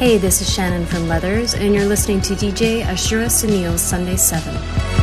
Hey, this is Shannon from Leathers, and you're listening to DJ Ashura Sunil's Sunday 7.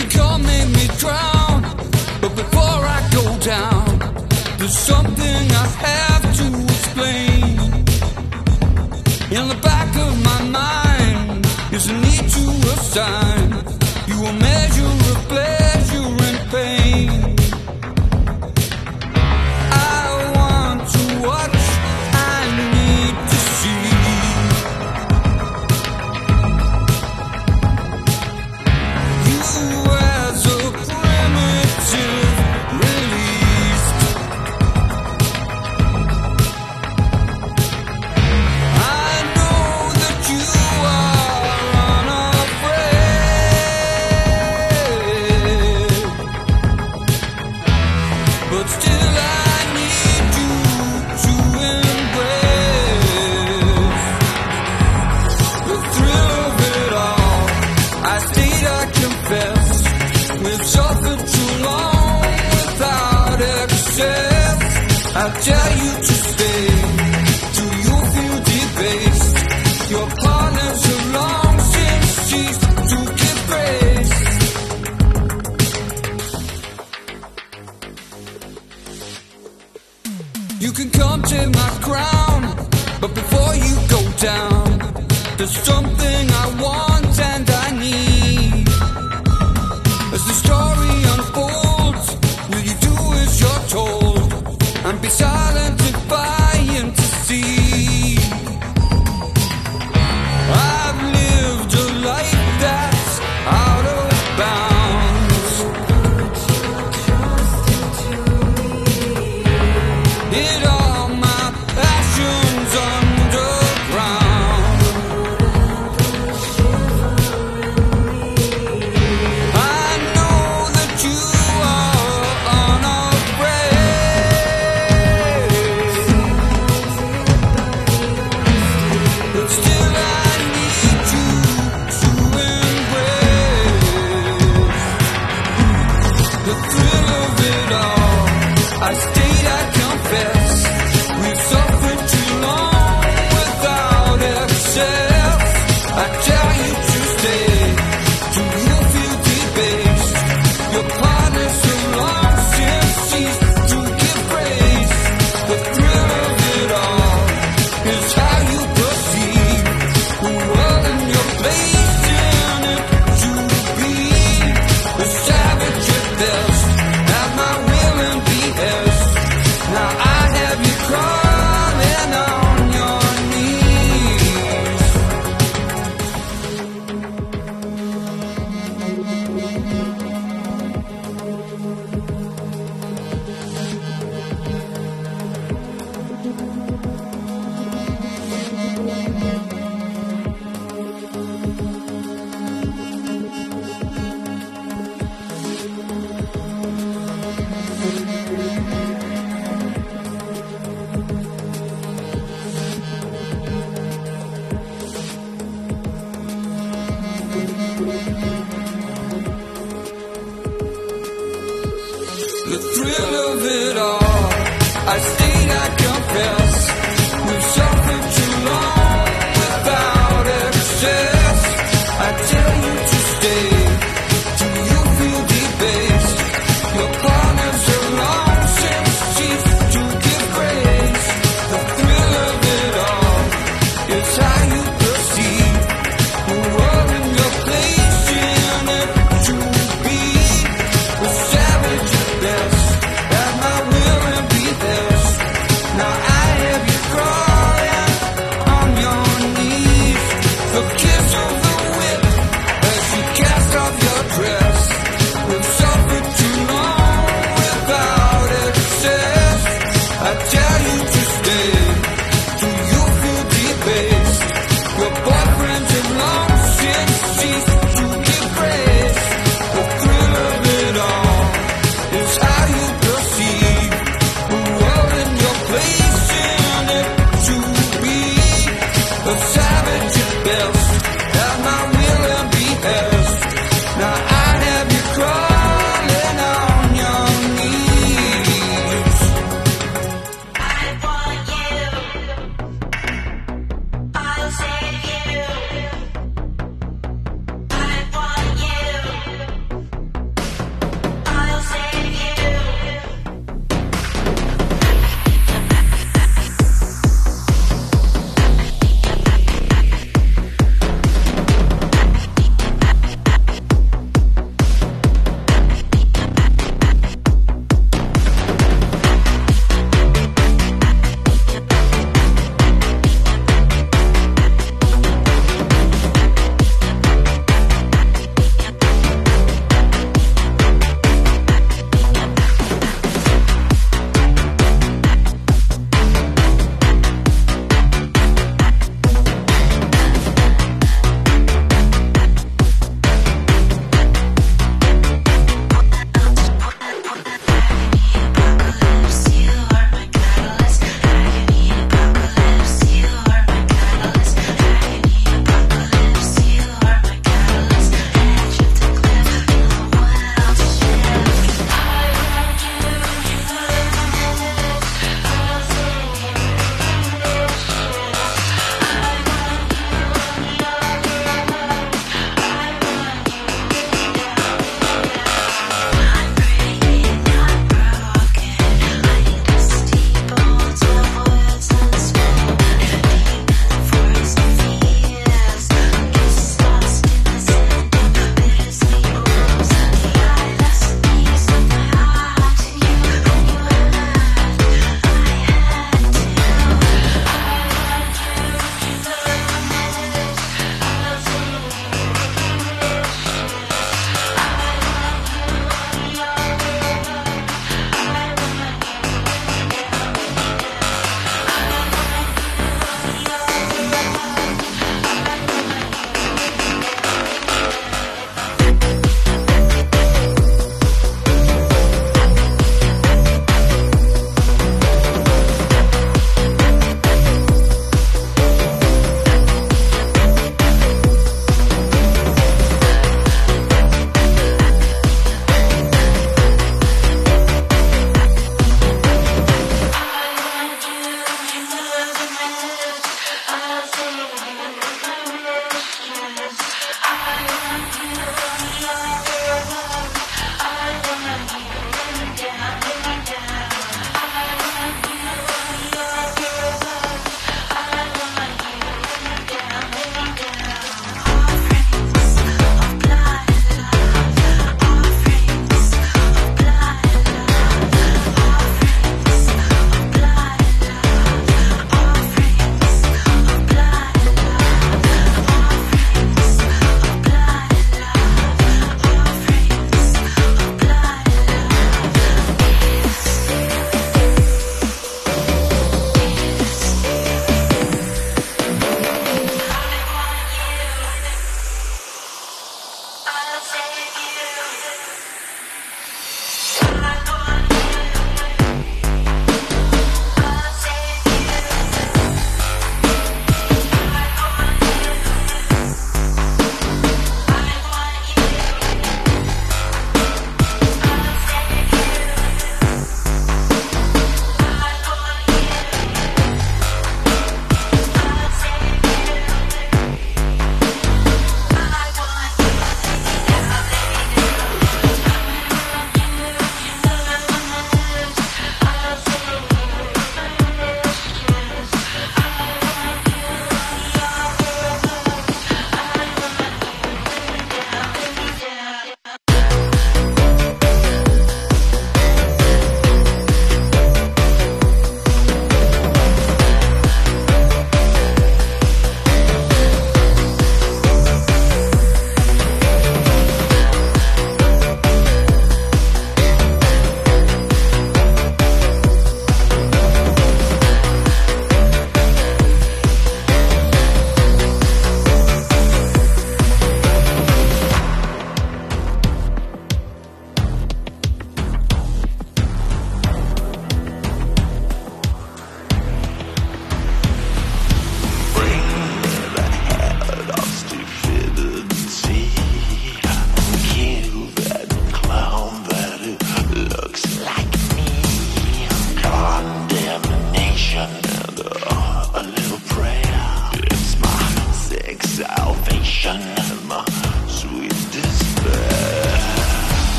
you come and me drown. But before I go down, there's something I have. Yeah.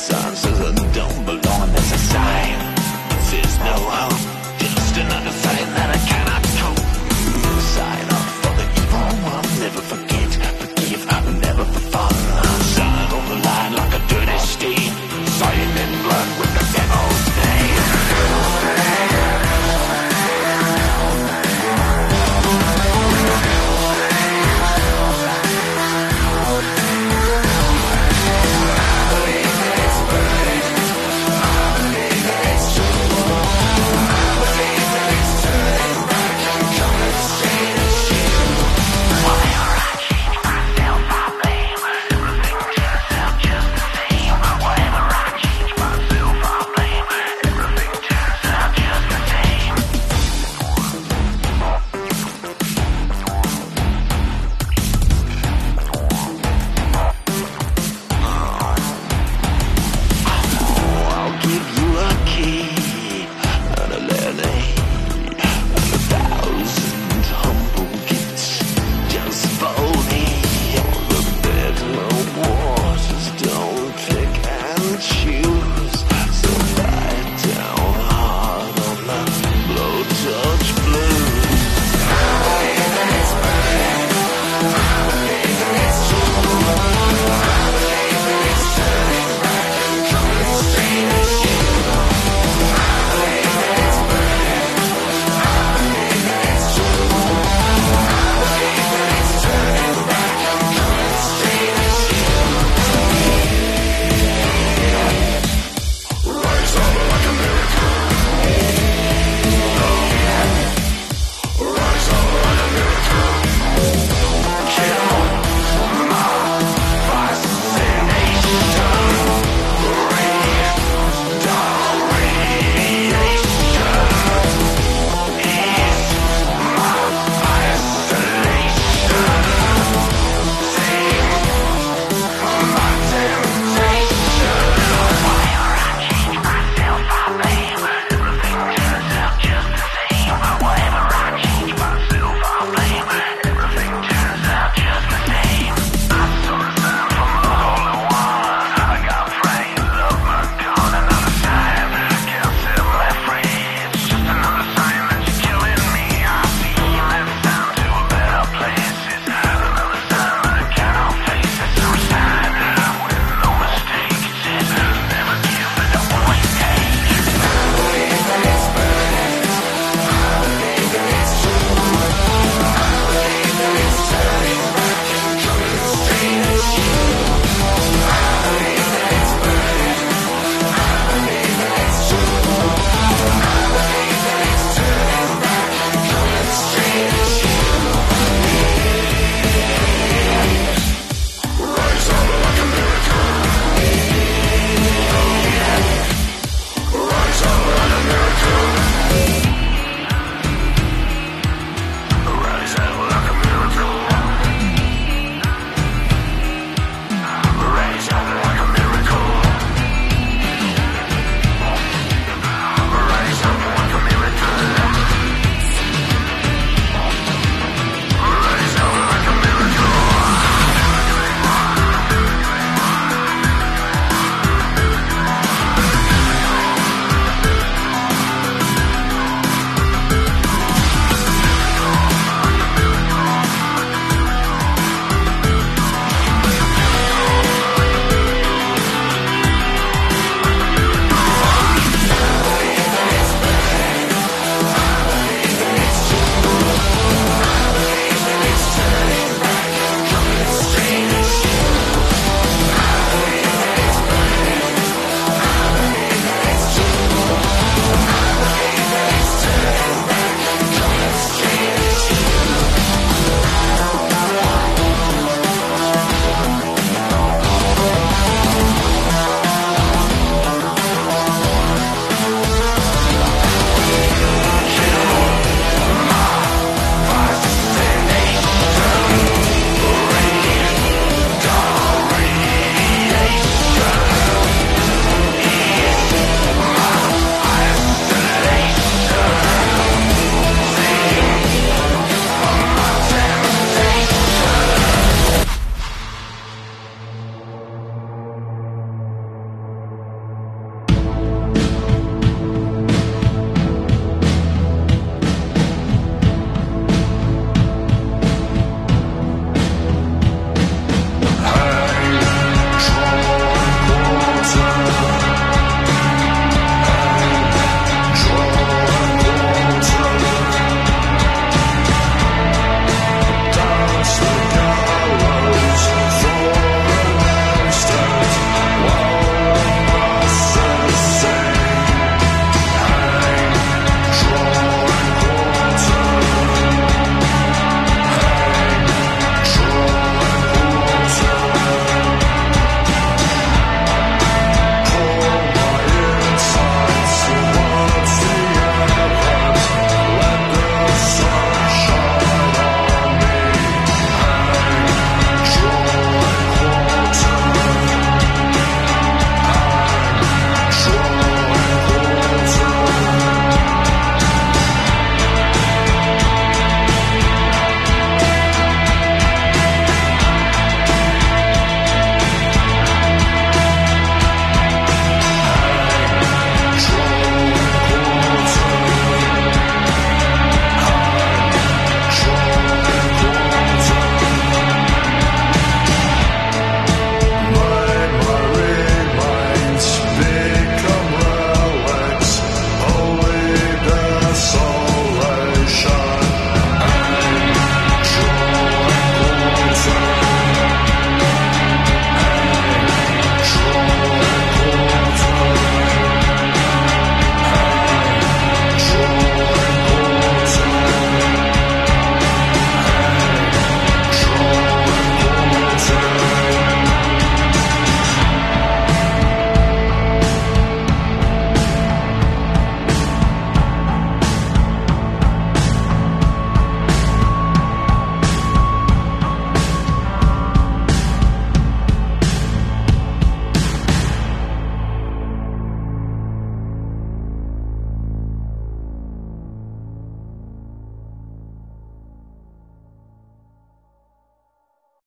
sign and dumb. don't believe.